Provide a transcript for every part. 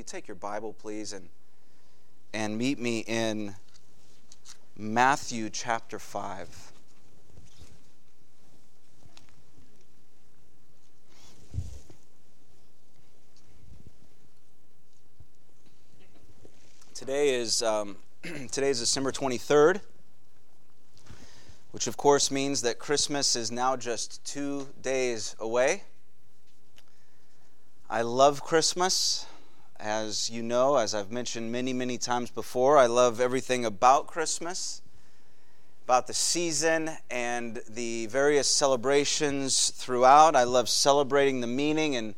you take your Bible, please, and, and meet me in Matthew chapter 5. Today is, um, today is December 23rd, which of course means that Christmas is now just two days away. I love Christmas. As you know, as I've mentioned many, many times before, I love everything about Christmas, about the season and the various celebrations throughout. I love celebrating the meaning and,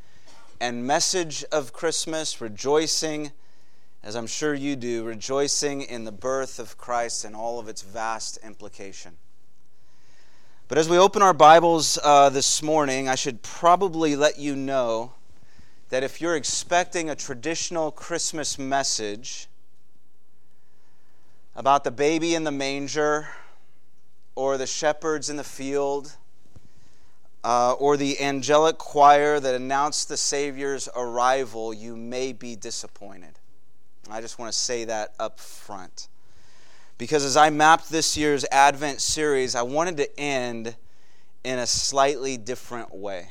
and message of Christmas, rejoicing, as I'm sure you do, rejoicing in the birth of Christ and all of its vast implication. But as we open our Bibles uh, this morning, I should probably let you know that if you're expecting a traditional Christmas message about the baby in the manger, or the shepherds in the field, uh, or the angelic choir that announced the Savior's arrival, you may be disappointed. I just want to say that up front. Because as I mapped this year's Advent series, I wanted to end in a slightly different way.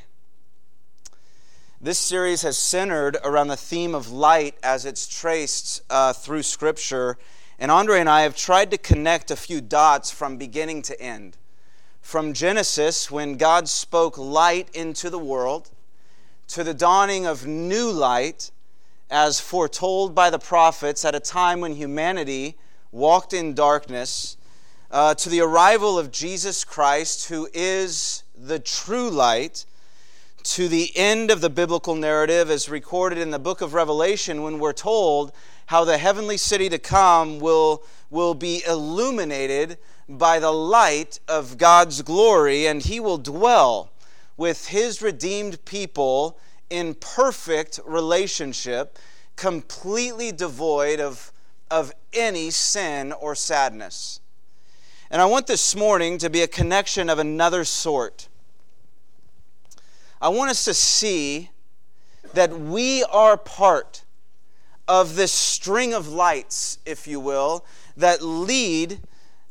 This series has centered around the theme of light as it's traced uh, through Scripture. And Andre and I have tried to connect a few dots from beginning to end. From Genesis, when God spoke light into the world, to the dawning of new light, as foretold by the prophets at a time when humanity walked in darkness, uh, to the arrival of Jesus Christ, who is the true light to the end of the biblical narrative as recorded in the book of Revelation when we're told how the heavenly city to come will, will be illuminated by the light of God's glory, and he will dwell with his redeemed people in perfect relationship, completely devoid of, of any sin or sadness. And I want this morning to be a connection of another sort. I want us to see that we are part of this string of lights, if you will, that lead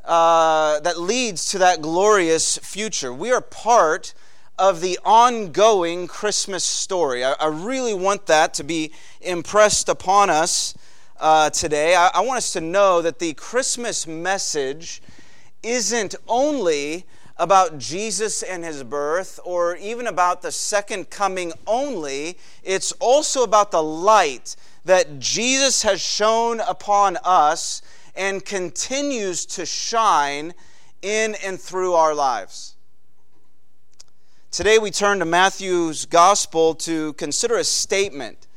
uh, that leads to that glorious future. We are part of the ongoing Christmas story. I, I really want that to be impressed upon us uh, today. I, I want us to know that the Christmas message isn't only about Jesus and his birth or even about the second coming only. It's also about the light that Jesus has shone upon us and continues to shine in and through our lives. Today we turn to Matthew's gospel to consider a statement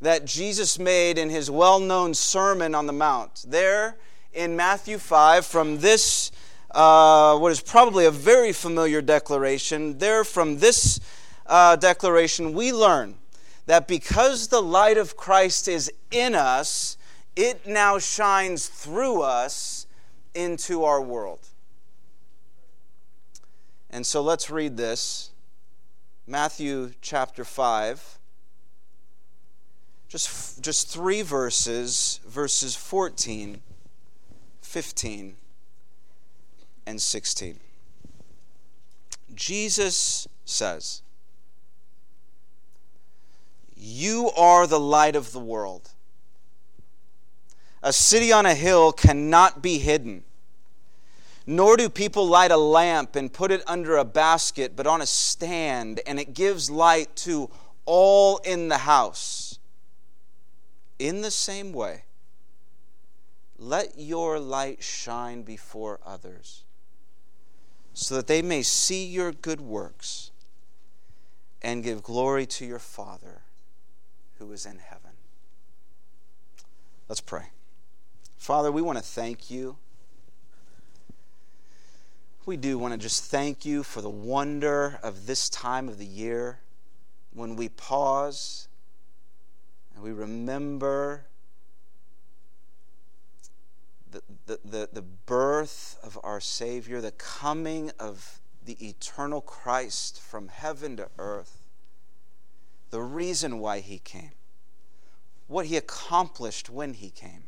that Jesus made in his well known Sermon on the Mount. There in Matthew 5, from this uh, what is probably a very familiar declaration. There, from this uh, declaration, we learn that because the light of Christ is in us, it now shines through us into our world. And so let's read this Matthew chapter 5. Just, just three verses, verses 14, 15, and 16. Jesus says, You are the light of the world. A city on a hill cannot be hidden. Nor do people light a lamp and put it under a basket, but on a stand, and it gives light to all in the house. In the same way, let your light shine before others so that they may see your good works and give glory to your Father who is in heaven. Let's pray. Father, we want to thank you. We do want to just thank you for the wonder of this time of the year when we pause and we remember the, the, the, birth of our Savior, the coming of the eternal Christ from heaven to earth, the reason why he came. what he accomplished when he came.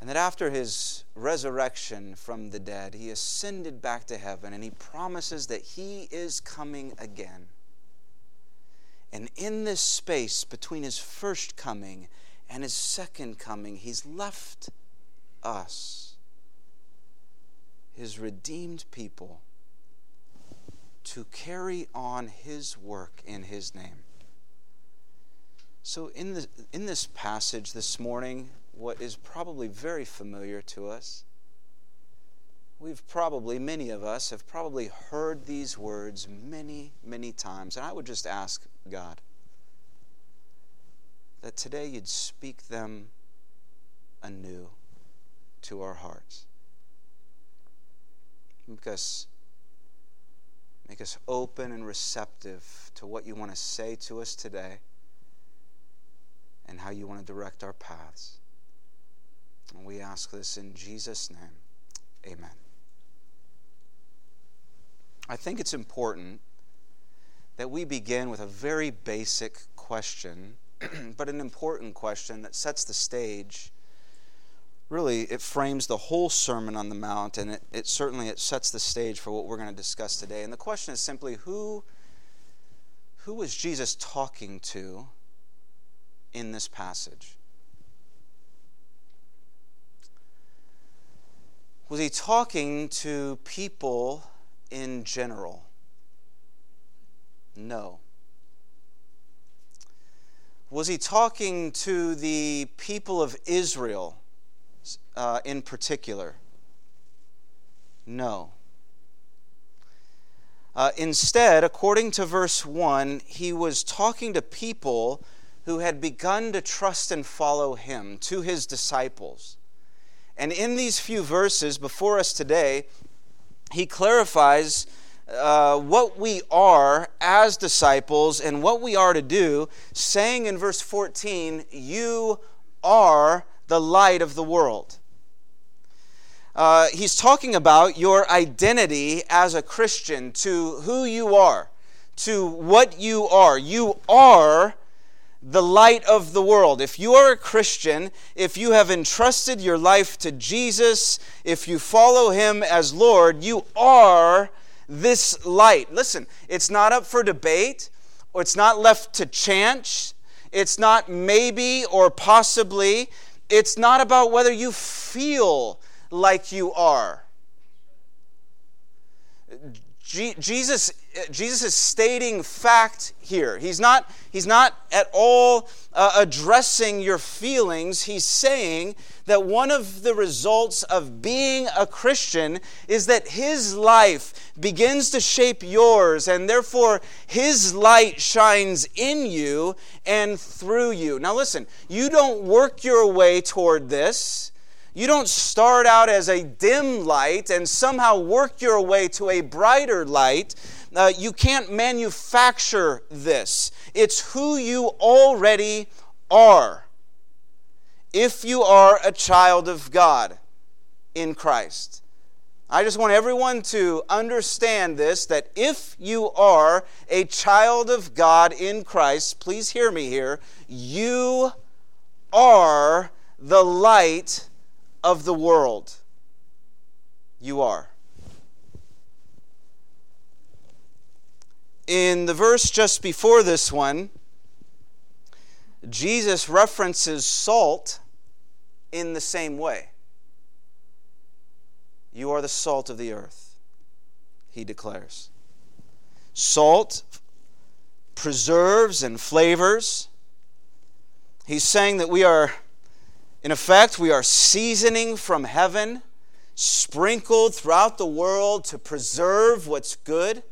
And that after his resurrection from the dead, he ascended back to heaven and he promises that he is coming again. And in this space between his first coming and his second coming, he's left us, his redeemed people, to carry on his work in his name. So, in, the, in this passage this morning, what is probably very familiar to us, we've probably, many of us, have probably heard these words many, many times. And I would just ask God that today you'd speak them anew to our hearts. Make us, make us open and receptive to what you want to say to us today and how you want to direct our paths. And we ask this in Jesus' name. Amen. I think it's important that we begin with a very basic question, but an important question that sets the stage. Really, it frames the whole Sermon on the Mount, and it, it certainly it sets the stage for what we're going to discuss today. And the question is simply who, who was Jesus talking to in this passage? Was he talking to people in general? No. Was he talking to the people of Israel uh, in particular? No. Uh, instead, according to verse 1, he was talking to people who had begun to trust and follow him, to his disciples. And in these few verses before us today, he clarifies uh, what we are as disciples and what we are to do, saying in verse 14, You are the light of the world. Uh, he's talking about your identity as a Christian, to who you are, to what you are. You are the light of the world. If you are a Christian, if you have entrusted your life to Jesus, if you follow him as Lord, you are this light. Listen, it's not up for debate, or it's not left to chance, it's not maybe or possibly, it's not about whether you feel like you are. Jesus, Jesus is stating fact here. He's not, he's not at all uh, addressing your feelings. He's saying that one of the results of being a Christian is that his life begins to shape yours, and therefore his light shines in you and through you. Now, listen, you don't work your way toward this. You don't start out as a dim light and somehow work your way to a brighter light. Uh, you can't manufacture this. It's who you already are. If you are a child of God in Christ. I just want everyone to understand this that if you are a child of God in Christ, please hear me here, you are the light of the world. You are. In the verse just before this one, Jesus references salt in the same way. You are the salt of the earth, he declares. Salt preserves and flavors. He's saying that we are in effect, we are seasoning from heaven, sprinkled throughout the world to preserve what's good.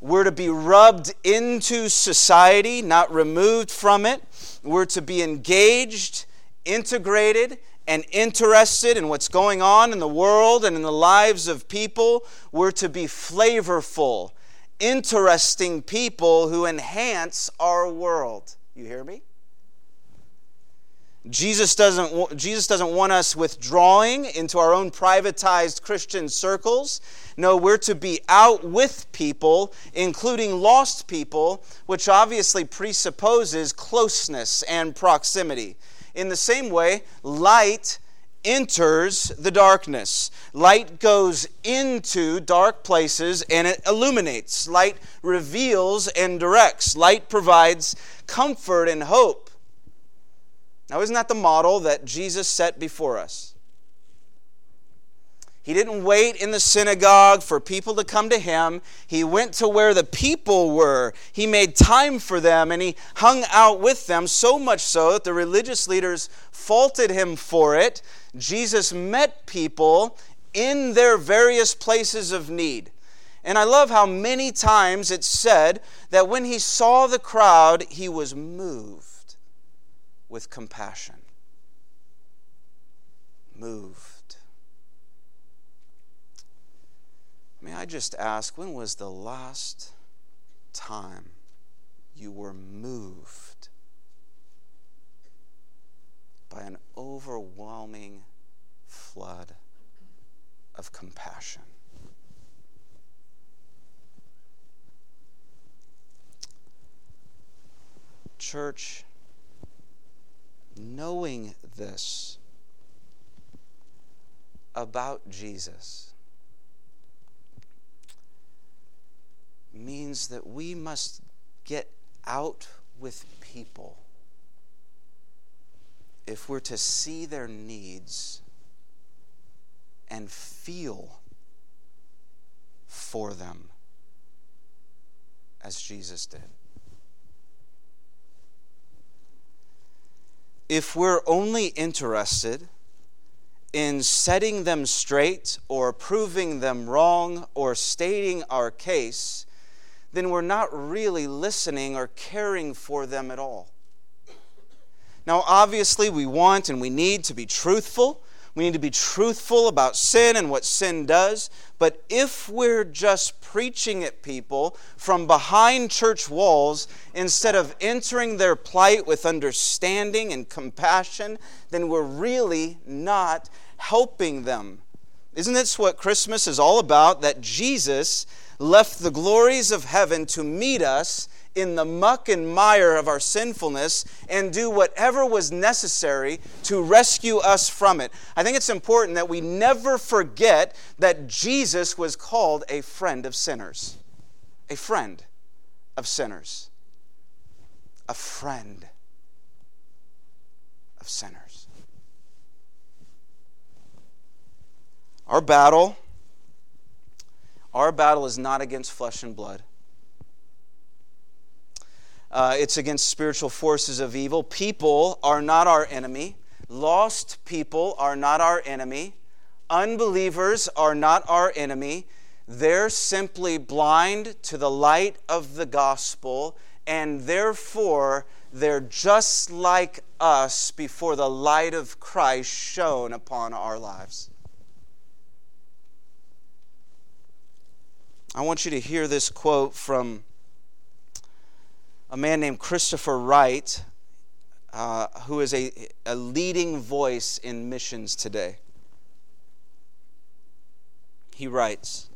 We're to be rubbed into society, not removed from it. We're to be engaged, integrated, and interested in what's going on in the world and in the lives of people. We're to be flavorful, interesting people who enhance our world. You hear me? Jesus doesn't, Jesus doesn't want us withdrawing into our own privatized Christian circles. No, we're to be out with people, including lost people, which obviously presupposes closeness and proximity. In the same way, light enters the darkness. Light goes into dark places and it illuminates. Light reveals and directs. Light provides comfort and hope. Now, isn't that the model that Jesus set before us? He didn't wait in the synagogue for people to come to him. He went to where the people were. He made time for them and he hung out with them, so much so that the religious leaders faulted him for it. Jesus met people in their various places of need. And I love how many times it's said that when he saw the crowd, he was moved with compassion. Moved. May I just ask, when was the last time you were moved by an overwhelming flood of compassion? Church, knowing this about Jesus means that we must get out with people if we're to see their needs and feel for them as Jesus did. if we're only interested in setting them straight or proving them wrong or stating our case, then we're not really listening or caring for them at all. Now, obviously, we want and we need to be truthful we need to be truthful about sin and what sin does. But if we're just preaching at people from behind church walls instead of entering their plight with understanding and compassion, then we're really not helping them. Isn't this what Christmas is all about? That Jesus left the glories of heaven to meet us in the muck and mire of our sinfulness and do whatever was necessary to rescue us from it. I think it's important that we never forget that Jesus was called a friend of sinners. A friend of sinners. A friend of sinners. Our battle, our battle is not against flesh and blood. Uh, it's against spiritual forces of evil. People are not our enemy. Lost people are not our enemy. Unbelievers are not our enemy. They're simply blind to the light of the gospel, and therefore they're just like us before the light of Christ shone upon our lives. I want you to hear this quote from a man named Christopher Wright, uh, who is a, a leading voice in missions today. He writes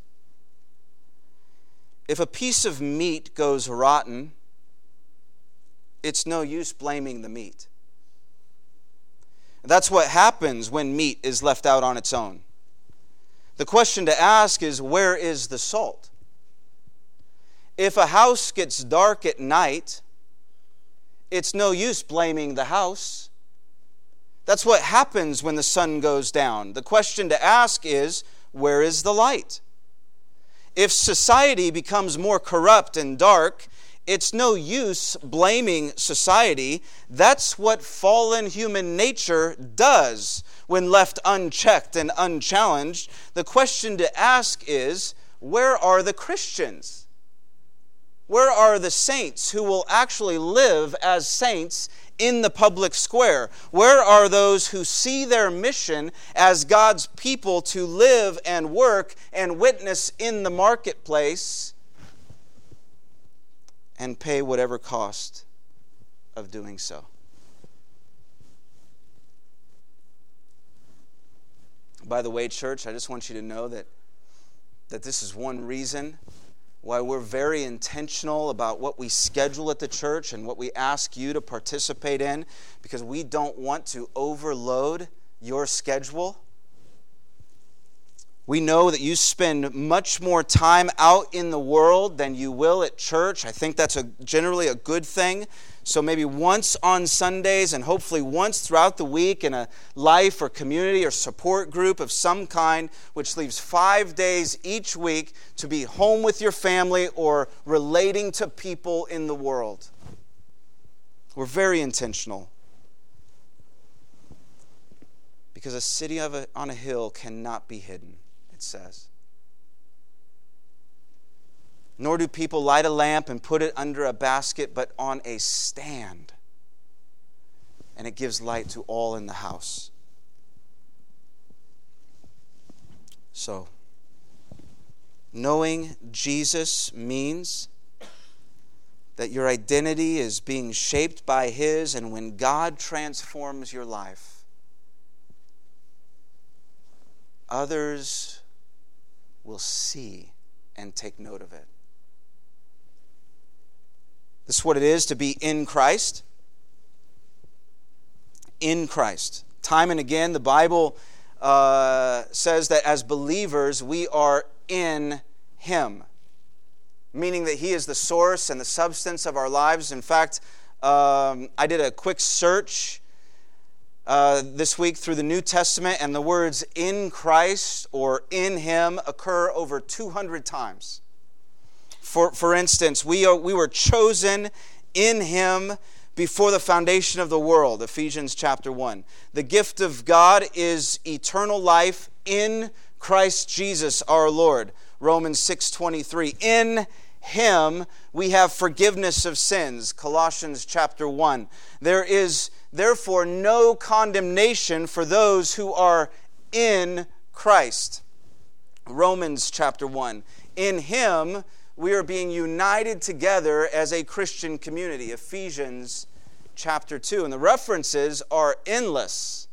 If a piece of meat goes rotten, it's no use blaming the meat. That's what happens when meat is left out on its own. The question to ask is where is the salt? If a house gets dark at night, it's no use blaming the house. That's what happens when the sun goes down. The question to ask is where is the light? If society becomes more corrupt and dark, it's no use blaming society. That's what fallen human nature does when left unchecked and unchallenged. The question to ask is where are the Christians? Where are the saints who will actually live as saints in the public square? Where are those who see their mission as God's people to live and work and witness in the marketplace and pay whatever cost of doing so? By the way, church, I just want you to know that, that this is one reason why we're very intentional about what we schedule at the church and what we ask you to participate in, because we don't want to overload your schedule. We know that you spend much more time out in the world than you will at church. I think that's a, generally a good thing. So maybe once on Sundays and hopefully once throughout the week in a life or community or support group of some kind, which leaves five days each week to be home with your family or relating to people in the world. We're very intentional. Because a city a, on a hill cannot be hidden it says. Nor do people light a lamp and put it under a basket, but on a stand. And it gives light to all in the house. So, knowing Jesus means that your identity is being shaped by His, and when God transforms your life, others will see and take note of it. This is what it is to be in Christ. In Christ. Time and again, the Bible uh, says that as believers, we are in Him, meaning that He is the source and the substance of our lives. In fact, um, I did a quick search uh, this week through the New Testament, and the words in Christ or in Him occur over 200 times. For, for instance, we, are, we were chosen in Him before the foundation of the world, Ephesians chapter 1. The gift of God is eternal life in Christ Jesus our Lord, Romans 6:23. In him we have forgiveness of sins, Colossians chapter 1. There is therefore no condemnation for those who are in Christ. Romans chapter 1. In him we are being united together as a Christian community. Ephesians chapter 2. And the references are endless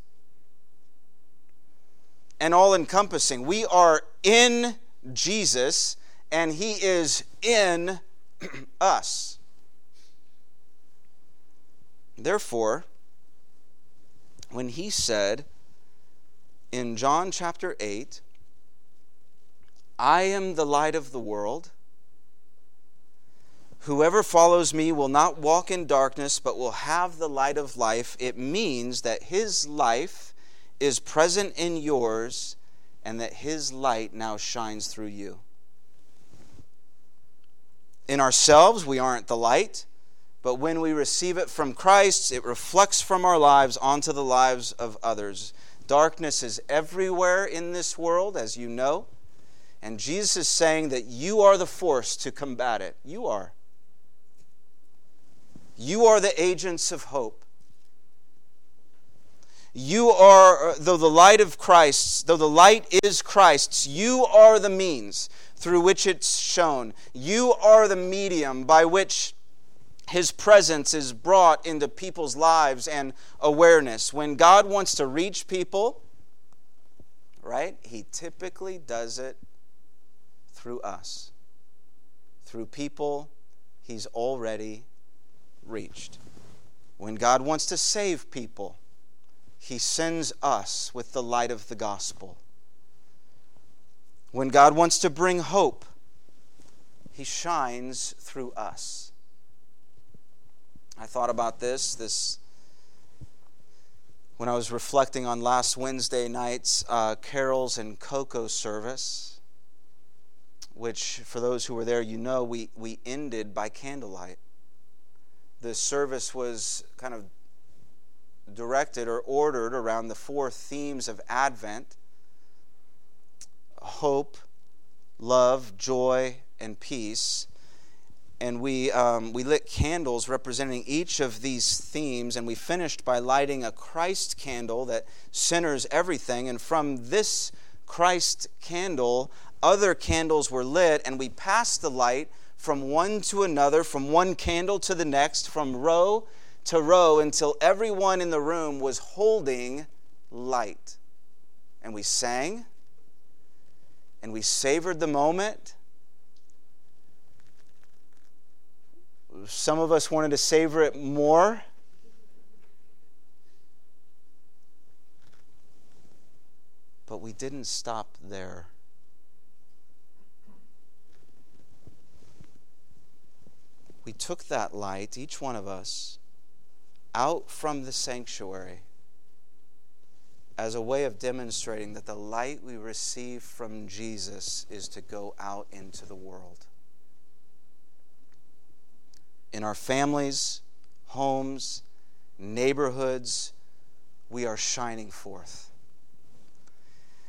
and all encompassing. We are in Jesus and he is in us. Therefore, when he said in John chapter 8, I am the light of the world. Whoever follows me will not walk in darkness, but will have the light of life. It means that his life is present in yours and that his light now shines through you. In ourselves, we aren't the light. But when we receive it from Christ, it reflects from our lives onto the lives of others. Darkness is everywhere in this world, as you know. And Jesus is saying that you are the force to combat it. You are. You are the agents of hope. You are, though the light of Christ, though the light is Christ's, you are the means through which it's shown. You are the medium by which his presence is brought into people's lives and awareness. When God wants to reach people, right, he typically does it through us, through people he's already reached. When God wants to save people, he sends us with the light of the gospel. When God wants to bring hope, he shines through us. I thought about this this when I was reflecting on last Wednesday night's uh, carols and cocoa service, which for those who were there, you know, we, we ended by candlelight. The service was kind of directed or ordered around the four themes of Advent hope, love, joy, and peace and we, um, we lit candles representing each of these themes, and we finished by lighting a Christ candle that centers everything. And from this Christ candle, other candles were lit, and we passed the light from one to another, from one candle to the next, from row to row, until everyone in the room was holding light. and we sang and we savored the moment. Some of us wanted to savor it more. But we didn't stop there. We took that light, each one of us, out from the sanctuary as a way of demonstrating that the light we receive from Jesus is to go out into the world. In our families, homes, neighborhoods, we are shining forth.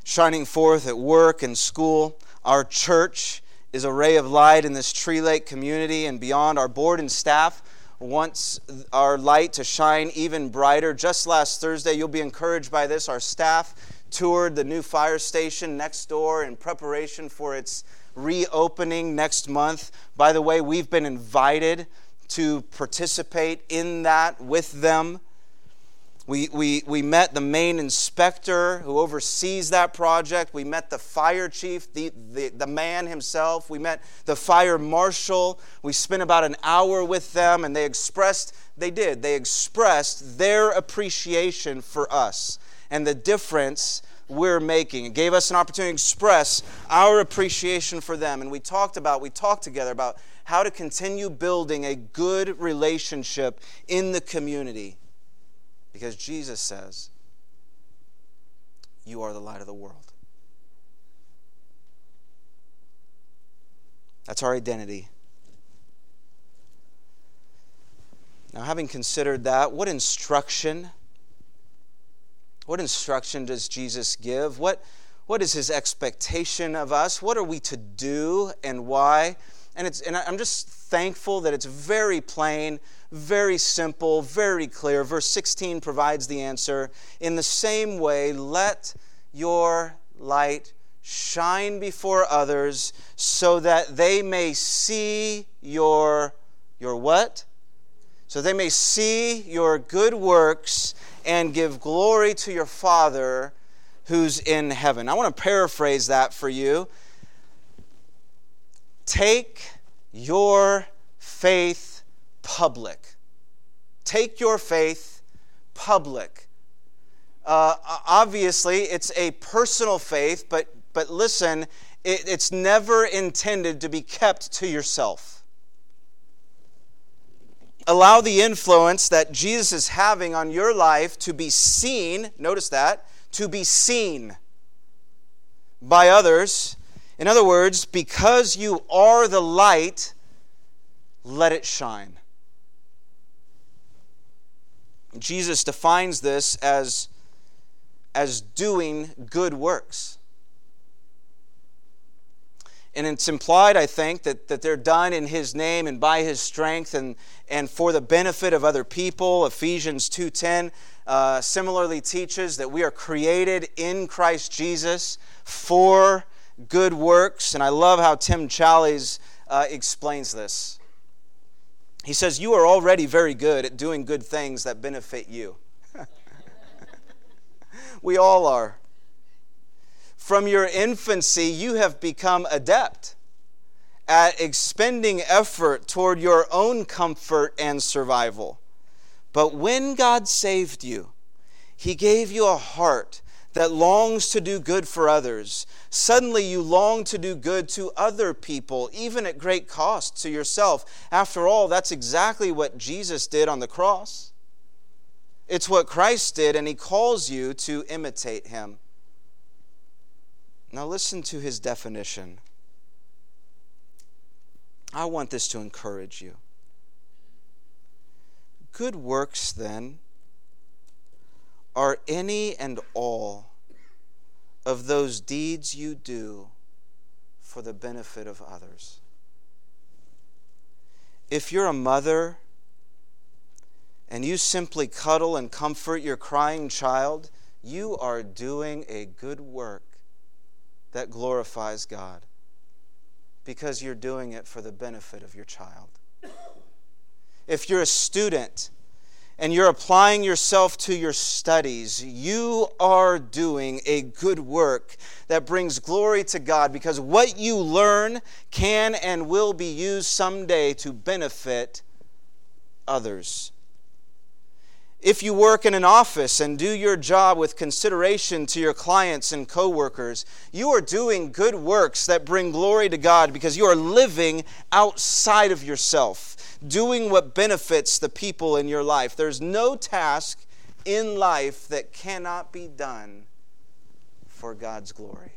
Shining forth at work and school. Our church is a ray of light in this Tree Lake community and beyond. Our board and staff wants our light to shine even brighter. Just last Thursday, you'll be encouraged by this. Our staff toured the new fire station next door in preparation for its reopening next month. By the way, we've been invited to participate in that with them. We, we, we met the main inspector who oversees that project. We met the fire chief, the, the, the man himself. We met the fire marshal. We spent about an hour with them, and they expressed, they did, they expressed their appreciation for us and the difference we're making. It gave us an opportunity to express our appreciation for them. And we talked about, we talked together about how to continue building a good relationship in the community because Jesus says, You are the light of the world. That's our identity. Now, having considered that, what instruction? What instruction does Jesus give? What, what is his expectation of us? What are we to do and why? And, it's, and I'm just thankful that it's very plain, very simple, very clear. Verse 16 provides the answer. In the same way, let your light shine before others so that they may see your your what? So they may see your good works and give glory to your Father who's in heaven. I want to paraphrase that for you. Take your faith public. Take your faith public. Uh, obviously, it's a personal faith, but, but listen, it, it's never intended to be kept to yourself. Allow the influence that Jesus is having on your life to be seen, notice that, to be seen by others in other words, because you are the light, let it shine. Jesus defines this as, as doing good works. And it's implied, I think, that, that they're done in His name and by His strength and, and for the benefit of other people. Ephesians 2.10 uh, similarly teaches that we are created in Christ Jesus for good works. And I love how Tim Challies uh, explains this. He says, You are already very good at doing good things that benefit you. we all are. From your infancy, you have become adept at expending effort toward your own comfort and survival. But when God saved you, He gave you a heart that longs to do good for others. Suddenly you long to do good to other people, even at great cost to yourself. After all, that's exactly what Jesus did on the cross. It's what Christ did, and he calls you to imitate him. Now, listen to his definition. I want this to encourage you. Good works, then, are any and all of those deeds you do for the benefit of others. If you're a mother and you simply cuddle and comfort your crying child, you are doing a good work that glorifies God because you're doing it for the benefit of your child. If you're a student and you're applying yourself to your studies, you are doing a good work that brings glory to God because what you learn can and will be used someday to benefit others. If you work in an office and do your job with consideration to your clients and coworkers, you are doing good works that bring glory to God because you are living outside of yourself doing what benefits the people in your life. There's no task in life that cannot be done for God's glory.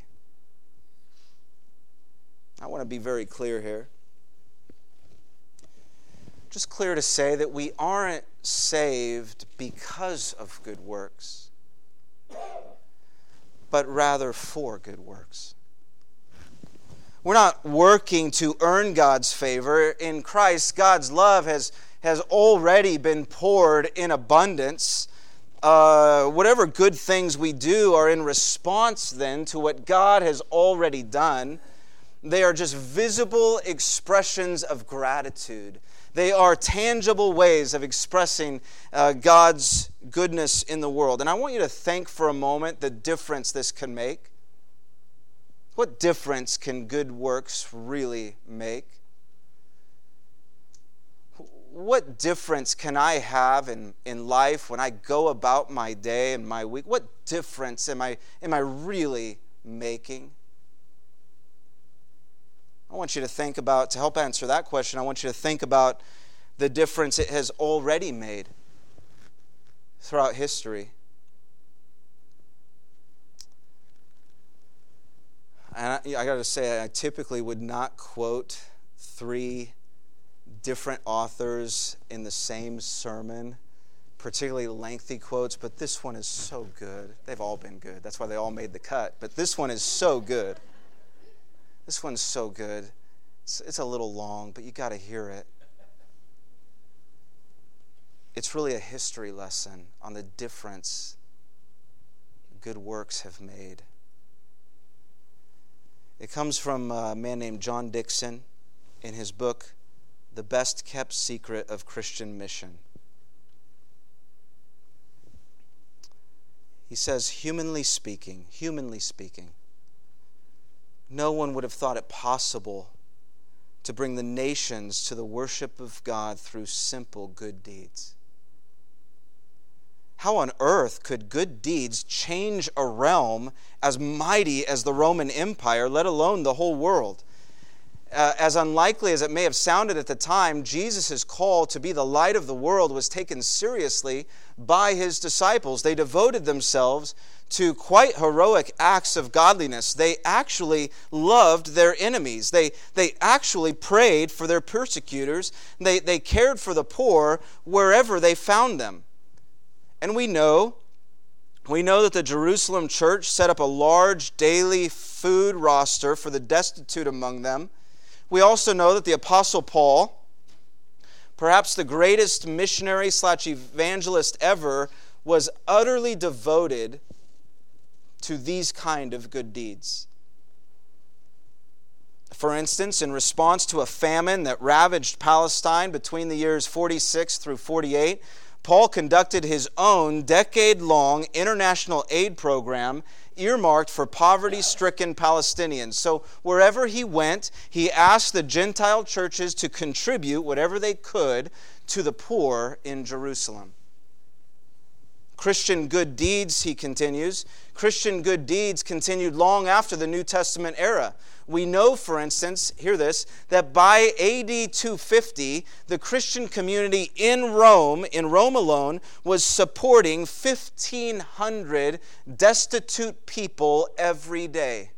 I want to be very clear here. Just clear to say that we aren't saved because of good works, but rather for good works. We're not working to earn God's favor. In Christ, God's love has, has already been poured in abundance. Uh, whatever good things we do are in response then to what God has already done. They are just visible expressions of gratitude. They are tangible ways of expressing uh, God's goodness in the world. And I want you to think for a moment the difference this can make. What difference can good works really make? What difference can I have in, in life when I go about my day and my week? What difference am I, am I really making? I want you to think about, to help answer that question, I want you to think about the difference it has already made throughout history. And I, I got to say, I typically would not quote three different authors in the same sermon, particularly lengthy quotes, but this one is so good. They've all been good. That's why they all made the cut. But this one is so good. This one's so good. It's, it's a little long, but you got to hear it. It's really a history lesson on the difference good works have made. It comes from a man named John Dickson in his book, The Best Kept Secret of Christian Mission. He says, humanly speaking, humanly speaking, no one would have thought it possible to bring the nations to the worship of God through simple good deeds. How on earth could good deeds change a realm as mighty as the Roman Empire, let alone the whole world? Uh, as unlikely as it may have sounded at the time, Jesus' call to be the light of the world was taken seriously by his disciples. They devoted themselves to quite heroic acts of godliness. They actually loved their enemies. They, they actually prayed for their persecutors. They, they cared for the poor wherever they found them. And we know, we know that the Jerusalem church set up a large daily food roster for the destitute among them. We also know that the Apostle Paul, perhaps the greatest missionary slash evangelist ever, was utterly devoted to these kind of good deeds. For instance, in response to a famine that ravaged Palestine between the years 46 through 48, Paul conducted his own decade long international aid program earmarked for poverty stricken Palestinians. So, wherever he went, he asked the Gentile churches to contribute whatever they could to the poor in Jerusalem. Christian good deeds, he continues, Christian good deeds continued long after the New Testament era. We know, for instance, hear this, that by AD 250, the Christian community in Rome, in Rome alone, was supporting 1,500 destitute people every day.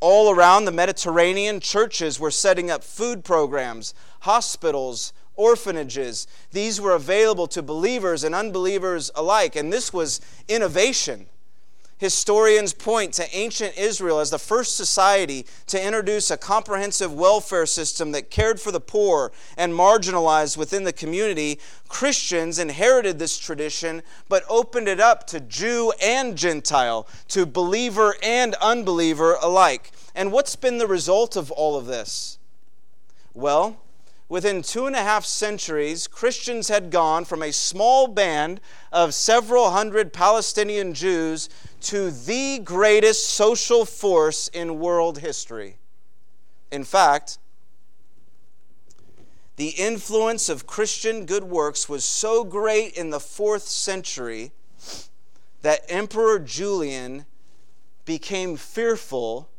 All around the Mediterranean, churches were setting up food programs, hospitals, orphanages. These were available to believers and unbelievers alike, and this was innovation. Historians point to ancient Israel as the first society to introduce a comprehensive welfare system that cared for the poor and marginalized within the community. Christians inherited this tradition but opened it up to Jew and Gentile, to believer and unbeliever alike. And what's been the result of all of this? Well, within two and a half centuries, Christians had gone from a small band of several hundred Palestinian Jews to the greatest social force in world history. In fact, the influence of Christian good works was so great in the fourth century that Emperor Julian became fearful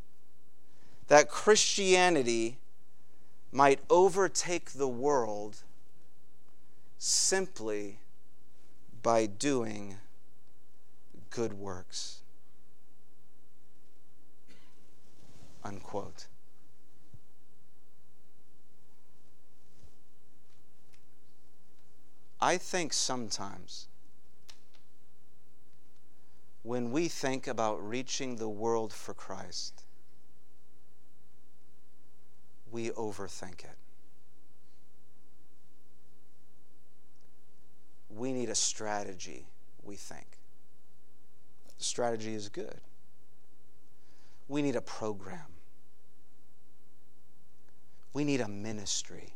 that Christianity might overtake the world simply by doing good works. Unquote. I think sometimes when we think about reaching the world for Christ, we overthink it. We need a strategy, we think. The strategy is good. We need a program. We need a ministry.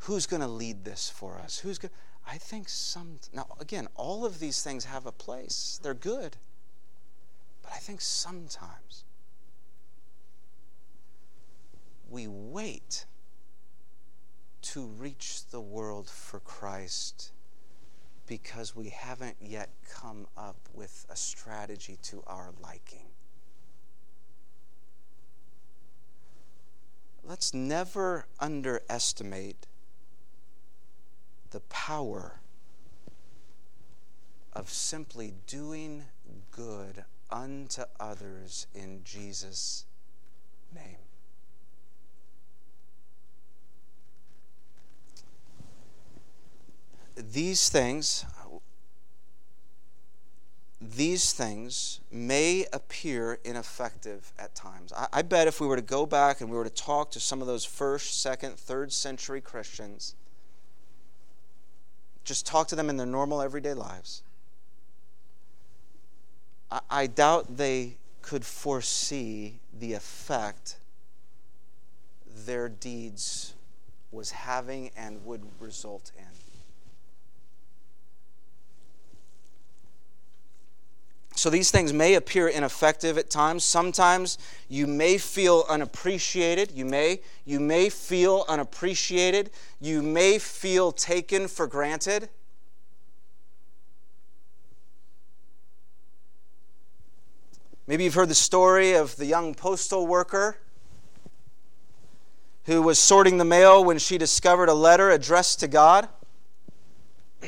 Who's going to lead this for us? Who's going I think some Now again, all of these things have a place. They're good. But I think sometimes we wait to reach the world for Christ because we haven't yet come up with a strategy to our liking. Let's never underestimate the power of simply doing good unto others in Jesus' name. These things these things may appear ineffective at times. I, I, bet if we were to go back and we were to talk to some of those first, second, third century Christians, just talk to them in their normal everyday lives, I, I doubt they could foresee the effect their deeds was having and would result in. So these things may appear ineffective at times. Sometimes you may feel unappreciated. You may you may feel unappreciated. You may feel taken for granted. Maybe you've heard the story of the young postal worker who was sorting the mail when she discovered a letter addressed to God.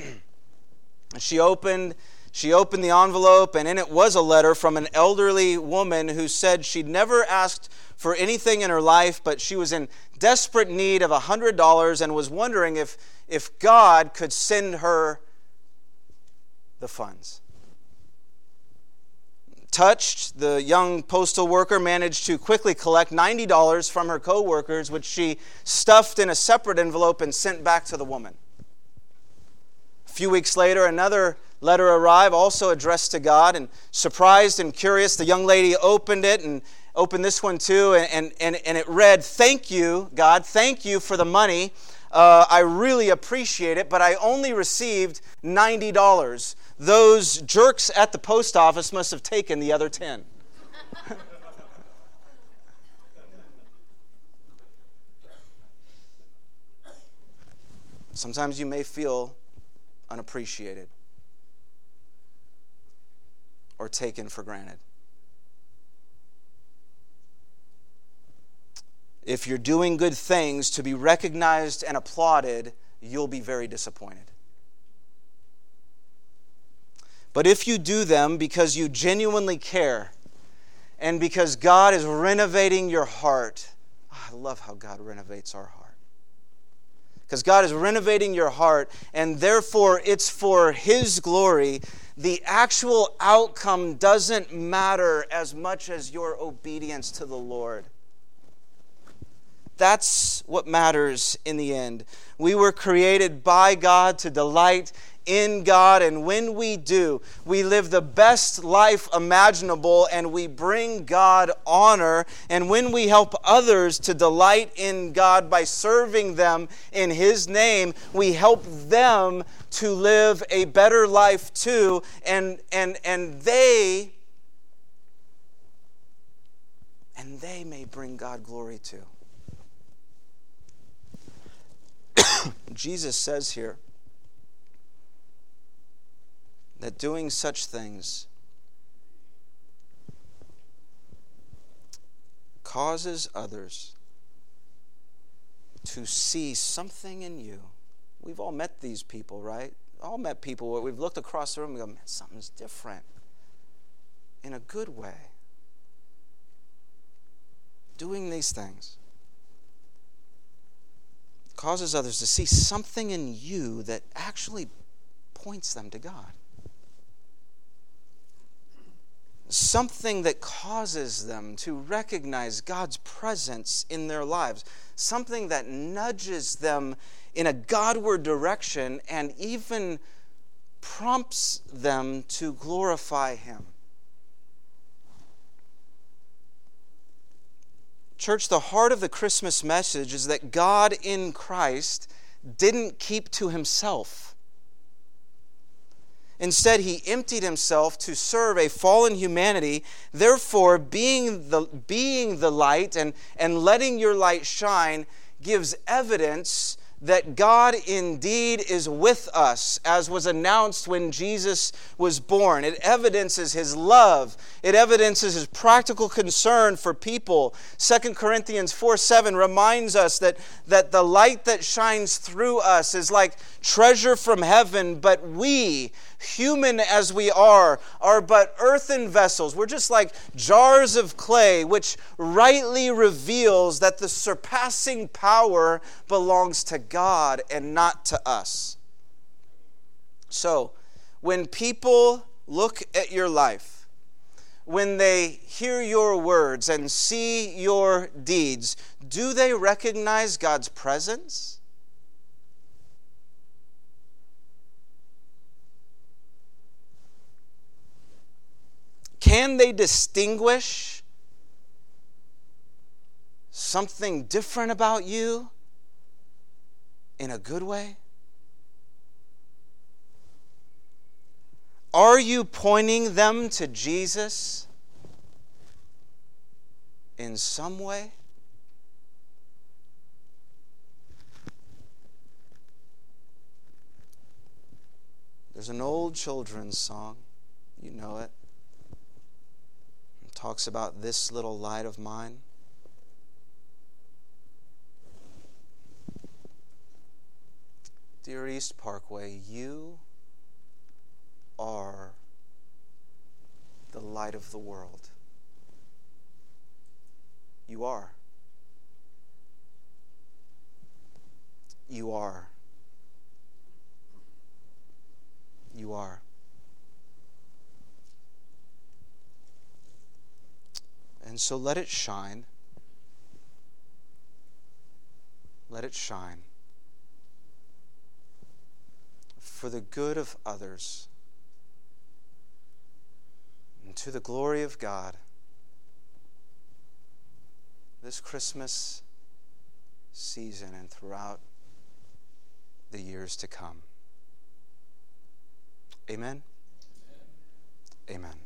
she opened she opened the envelope, and in it was a letter from an elderly woman who said she'd never asked for anything in her life, but she was in desperate need of a $100 and was wondering if, if God could send her the funds. Touched, the young postal worker managed to quickly collect $90 from her co workers, which she stuffed in a separate envelope and sent back to the woman. A few weeks later, another letter arrive, also addressed to God. And surprised and curious, the young lady opened it and opened this one too. And, and, and it read, Thank you, God. Thank you for the money. Uh, I really appreciate it, but I only received $90. Those jerks at the post office must have taken the other 10. Sometimes you may feel unappreciated or taken for granted. If you're doing good things to be recognized and applauded, you'll be very disappointed. But if you do them because you genuinely care and because God is renovating your heart, ah, I love how God renovates our heart. Because God is renovating your heart, and therefore it's for His glory the actual outcome doesn't matter as much as your obedience to the Lord. That's what matters in the end. We were created by God to delight in God, and when we do, we live the best life imaginable and we bring God honor. And when we help others to delight in God by serving them in His name, we help them to live a better life too, and, and, and they and they may bring God glory too. Jesus says here that doing such things causes others to see something in you. We've all met these people, right? All met people where we've looked across the room and go, man, something's different in a good way. Doing these things causes others to see something in you that actually points them to God something that causes them to recognize God's presence in their lives, something that nudges them in a Godward direction and even prompts them to glorify Him. Church, the heart of the Christmas message is that God in Christ didn't keep to Himself. Instead, he emptied himself to serve a fallen humanity. Therefore, being the, being the light and, and letting your light shine gives evidence that God indeed is with us, as was announced when Jesus was born. It evidences his love, it evidences his practical concern for people. 2 Corinthians 4 7 reminds us that, that the light that shines through us is like treasure from heaven, but we, human as we are, are but earthen vessels. We're just like jars of clay, which rightly reveals that the surpassing power belongs to God and not to us. So, when people look at your life, when they hear your words and see your deeds, do they recognize God's presence? Can they distinguish something different about you in a good way? Are you pointing them to Jesus in some way? There's an old children's song. You know it talks about this little light of mine. Dear East Parkway, you are the light of the world. You are. You are. You are. And so let it shine. Let it shine for the good of others and to the glory of God this Christmas season and throughout the years to come. Amen. Amen. Amen.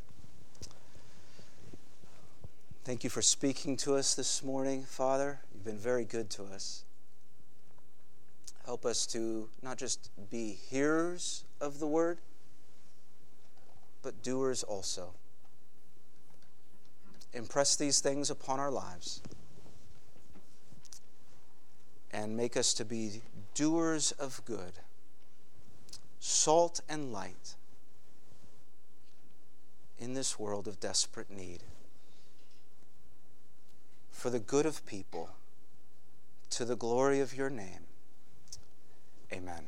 Thank you for speaking to us this morning, Father. You've been very good to us. Help us to not just be hearers of the word, but doers also. Impress these things upon our lives and make us to be doers of good, salt and light in this world of desperate need for the good of people, to the glory of your name. Amen.